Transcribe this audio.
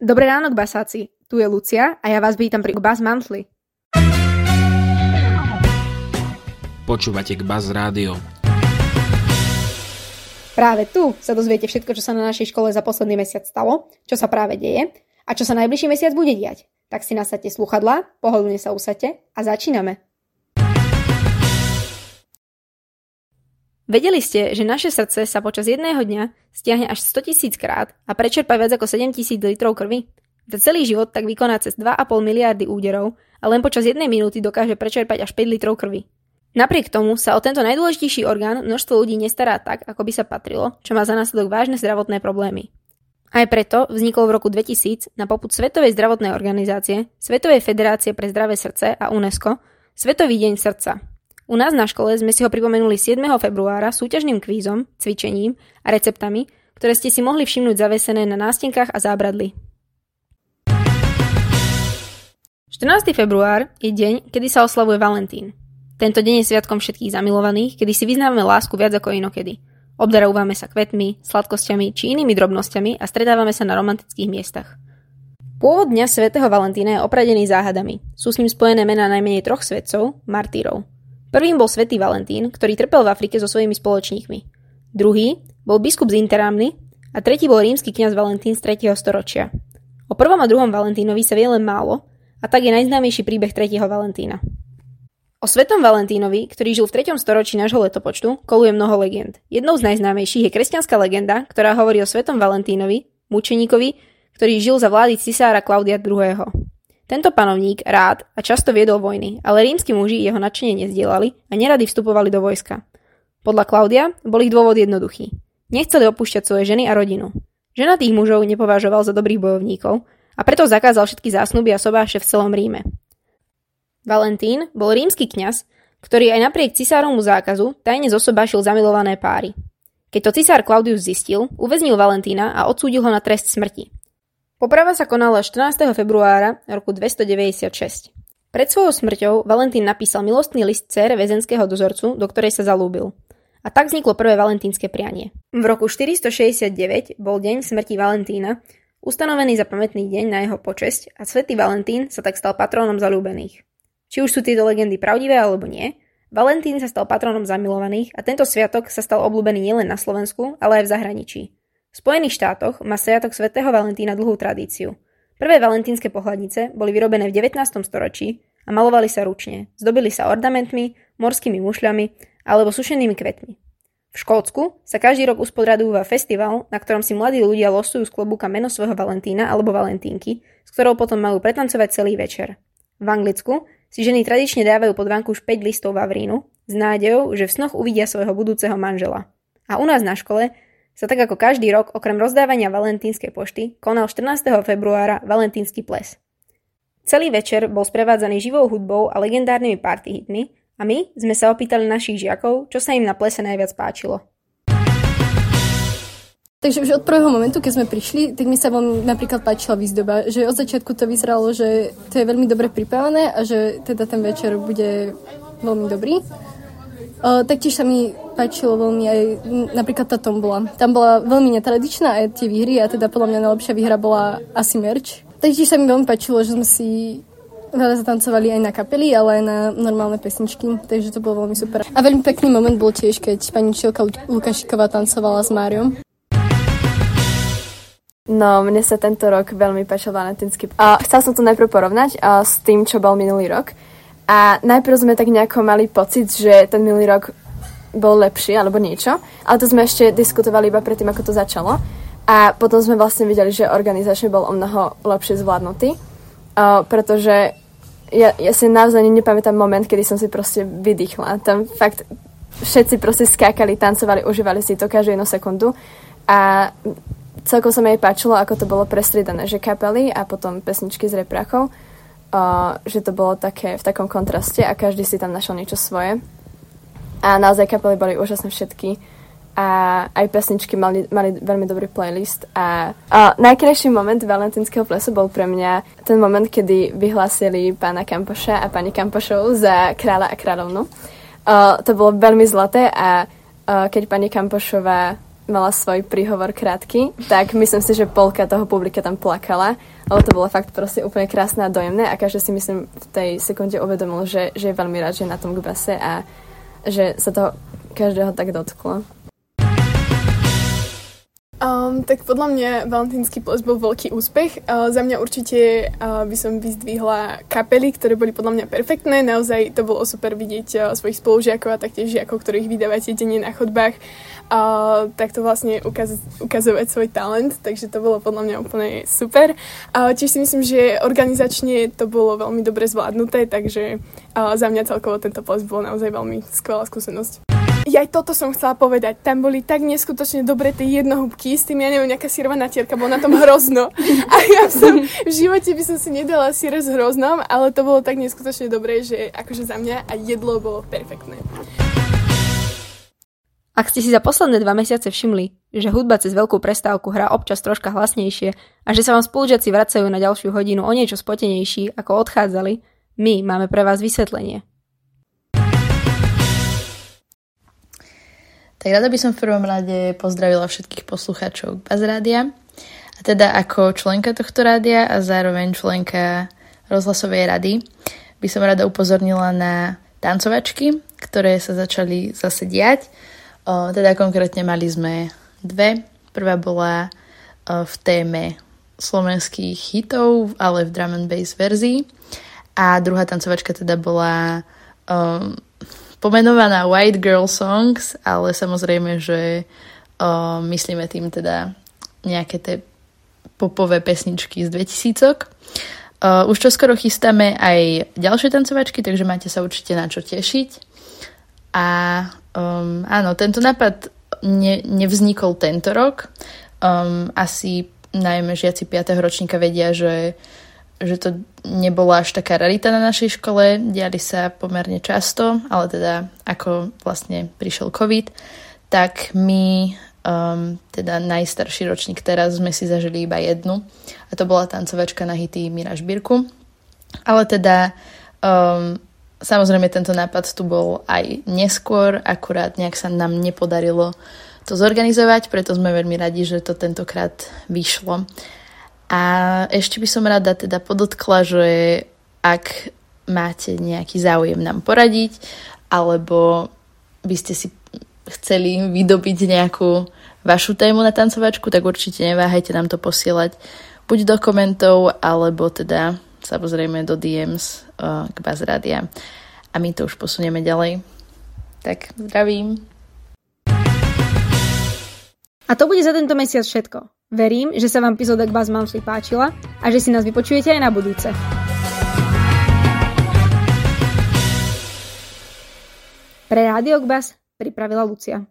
Dobré ráno, basáci. Tu je Lucia a ja vás vítam pri Bass Monthly. Počúvate k Bass Rádio. Práve tu sa dozviete všetko, čo sa na našej škole za posledný mesiac stalo, čo sa práve deje a čo sa najbližší mesiac bude diať. Tak si nasadte sluchadla, pohodlne sa usadte a začíname. Vedeli ste, že naše srdce sa počas jedného dňa stiahne až 100 tisíc krát a prečerpa viac ako 7 tisíc litrov krvi? Za celý život tak vykoná cez 2,5 miliardy úderov a len počas jednej minúty dokáže prečerpať až 5 litrov krvi. Napriek tomu sa o tento najdôležitejší orgán množstvo ľudí nestará tak, ako by sa patrilo, čo má za následok vážne zdravotné problémy. Aj preto vznikol v roku 2000 na poput Svetovej zdravotnej organizácie, Svetovej federácie pre zdravé srdce a UNESCO Svetový deň srdca, u nás na škole sme si ho pripomenuli 7. februára súťažným kvízom, cvičením a receptami, ktoré ste si mohli všimnúť zavesené na nástenkách a zábradli. 14. február je deň, kedy sa oslavuje Valentín. Tento deň je sviatkom všetkých zamilovaných, kedy si vyznávame lásku viac ako inokedy. Obdarujúvame sa kvetmi, sladkosťami či inými drobnosťami a stretávame sa na romantických miestach. Pôvod dňa svätého Valentína je opradený záhadami. Sú s ním spojené mená najmenej troch svetcov, martírov. Prvým bol svätý Valentín, ktorý trpel v Afrike so svojimi spoločníkmi. Druhý bol biskup z Interamny a tretí bol rímsky kňaz Valentín z 3. storočia. O prvom a druhom Valentínovi sa vie len málo a tak je najznámejší príbeh 3. Valentína. O svetom Valentínovi, ktorý žil v 3. storočí nášho letopočtu, koluje mnoho legend. Jednou z najznámejších je kresťanská legenda, ktorá hovorí o svetom Valentínovi, mučeníkovi, ktorý žil za vlády cisára Klaudia II. Tento panovník rád a často viedol vojny, ale rímsky muži jeho nadšenie nezdielali a nerady vstupovali do vojska. Podľa Klaudia bol ich dôvod jednoduchý. Nechceli opúšťať svoje ženy a rodinu. Žena tých mužov nepovažoval za dobrých bojovníkov a preto zakázal všetky zásnuby a sobáše v celom Ríme. Valentín bol rímsky kňaz, ktorý aj napriek cisárovmu zákazu tajne zosobášil zamilované páry. Keď to cisár Claudius zistil, uväznil Valentína a odsúdil ho na trest smrti. Poprava sa konala 14. februára roku 296. Pred svojou smrťou Valentín napísal milostný list cére väzenského dozorcu, do ktorej sa zalúbil. A tak vzniklo prvé valentínske prianie. V roku 469 bol deň smrti Valentína, ustanovený za pamätný deň na jeho počesť a svätý Valentín sa tak stal patrónom zalúbených. Či už sú tieto legendy pravdivé alebo nie, Valentín sa stal patrónom zamilovaných a tento sviatok sa stal obľúbený nielen na Slovensku, ale aj v zahraničí. V Spojených štátoch má sviatok svätého Valentína dlhú tradíciu. Prvé valentínske pohľadnice boli vyrobené v 19. storočí a malovali sa ručne. Zdobili sa ornamentmi, morskými mušľami alebo sušenými kvetmi. V Škótsku sa každý rok uspodradúva festival, na ktorom si mladí ľudia losujú z klobúka meno svojho Valentína alebo Valentínky, s ktorou potom majú pretancovať celý večer. V Anglicku si ženy tradične dávajú pod už 5 listov vavrínu s nádejou, že v snoch uvidia svojho budúceho manžela. A u nás na škole sa tak ako každý rok okrem rozdávania valentínskej pošty konal 14. februára valentínsky ples. Celý večer bol sprevádzaný živou hudbou a legendárnymi party hitmi a my sme sa opýtali našich žiakov, čo sa im na plese najviac páčilo. Takže už od prvého momentu, keď sme prišli, tak mi sa vám napríklad páčila výzdoba, že od začiatku to vyzeralo, že to je veľmi dobre pripravené a že teda ten večer bude veľmi dobrý. Uh, taktiež sa mi páčilo veľmi aj napríklad tá tombola. Tam bola veľmi netradičná aj tie výhry a teda podľa mňa najlepšia výhra bola asi merch. Taktiež sa mi veľmi páčilo, že sme si veľa zatancovali aj na kapely, ale aj na normálne pesničky, takže to bolo veľmi super. A veľmi pekný moment bol tiež, keď pani Čilka Lukašiková tancovala s Máriom. No, mne sa tento rok veľmi páčil valentínsky. A chcela som to najprv porovnať a, s tým, čo bol minulý rok. A najprv sme tak nejako mali pocit, že ten minulý rok bol lepší alebo niečo, ale to sme ešte diskutovali iba predtým, ako to začalo. A potom sme vlastne videli, že organizačne bol o mnoho lepšie zvládnutý, uh, pretože ja, ja si naozaj nepamätám moment, kedy som si proste vydýchla. Tam fakt všetci proste skákali, tancovali, užívali si to každú jednu sekundu a celkom sa mi aj páčilo, ako to bolo prestriedané, že kapely a potom pesničky z reprachov uh, že to bolo také v takom kontraste a každý si tam našiel niečo svoje. A naozaj kapely boli úžasné všetky a aj pesničky mali, mali veľmi dobrý playlist a, a najkrajší moment valentínskeho plesu bol pre mňa ten moment, kedy vyhlásili pána Kampoša a pani Kampošov za kráľa a kráľovnu. Uh, to bolo veľmi zlaté a uh, keď pani Kampošová mala svoj príhovor krátky, tak myslím si, že polka toho publika tam plakala, lebo to bolo fakt proste úplne krásne a dojemné a každý si myslím v tej sekunde uvedomil, že, že je veľmi rád, že je na tom Gbase a že sa to každého tak dotklo. Um, tak podľa mňa Valentínsky ples bol veľký úspech. Uh, za mňa určite uh, by som vyzdvihla kapely, ktoré boli podľa mňa perfektné. Naozaj to bolo super vidieť uh, svojich spolužiakov a taktiež žiakov, ktorých vydávate denne na chodbách. Uh, tak to vlastne ukaz- ukazovať svoj talent, takže to bolo podľa mňa úplne super. Uh, tiež si myslím, že organizačne to bolo veľmi dobre zvládnuté, takže uh, za mňa celkovo tento ples bol naozaj veľmi skvelá skúsenosť. Ja aj toto som chcela povedať. Tam boli tak neskutočne dobré tie jednohúbky s tým, ja neviem, nejaká sírová natierka, bolo na tom hrozno. A ja som, v živote by som si nedala sír s hroznom, ale to bolo tak neskutočne dobré, že akože za mňa a jedlo bolo perfektné. Ak ste si za posledné dva mesiace všimli, že hudba cez veľkú prestávku hrá občas troška hlasnejšie a že sa vám spolužiaci vracajú na ďalšiu hodinu o niečo spotenejší, ako odchádzali, my máme pre vás vysvetlenie. Tak rada by som v prvom rade pozdravila všetkých poslucháčov Baz Rádia. A teda ako členka tohto rádia a zároveň členka rozhlasovej rady by som rada upozornila na tancovačky, ktoré sa začali zase diať. O, teda konkrétne mali sme dve. Prvá bola o, v téme slovenských hitov, ale v drum and bass verzii. A druhá tancovačka teda bola um, pomenovaná White Girl Songs, ale samozrejme, že uh, myslíme tým teda nejaké tie popové pesničky z 2000 uh, Už čo skoro chystáme aj ďalšie tancovačky, takže máte sa určite na čo tešiť. A um, áno, tento nápad ne, nevznikol tento rok. Um, asi najmä žiaci 5. ročníka vedia, že že to nebola až taká rarita na našej škole, diali sa pomerne často, ale teda ako vlastne prišiel COVID, tak my, um, teda najstarší ročník teraz, sme si zažili iba jednu a to bola tancovačka na hity Mira Žbírku. Ale teda um, samozrejme tento nápad tu bol aj neskôr, akurát nejak sa nám nepodarilo to zorganizovať, preto sme veľmi radi, že to tentokrát vyšlo. A ešte by som rada teda podotkla, že ak máte nejaký záujem nám poradiť, alebo by ste si chceli vydobiť nejakú vašu tému na tancovačku, tak určite neváhajte nám to posielať buď do komentov, alebo teda samozrejme do DMs uh, k Bazradia. A my to už posunieme ďalej. Tak zdravím. A to bude za tento mesiac všetko. Verím, že sa vám epizóda k Monthly páčila a že si nás vypočujete aj na budúce. Pre Rádio Gbas pripravila Lucia.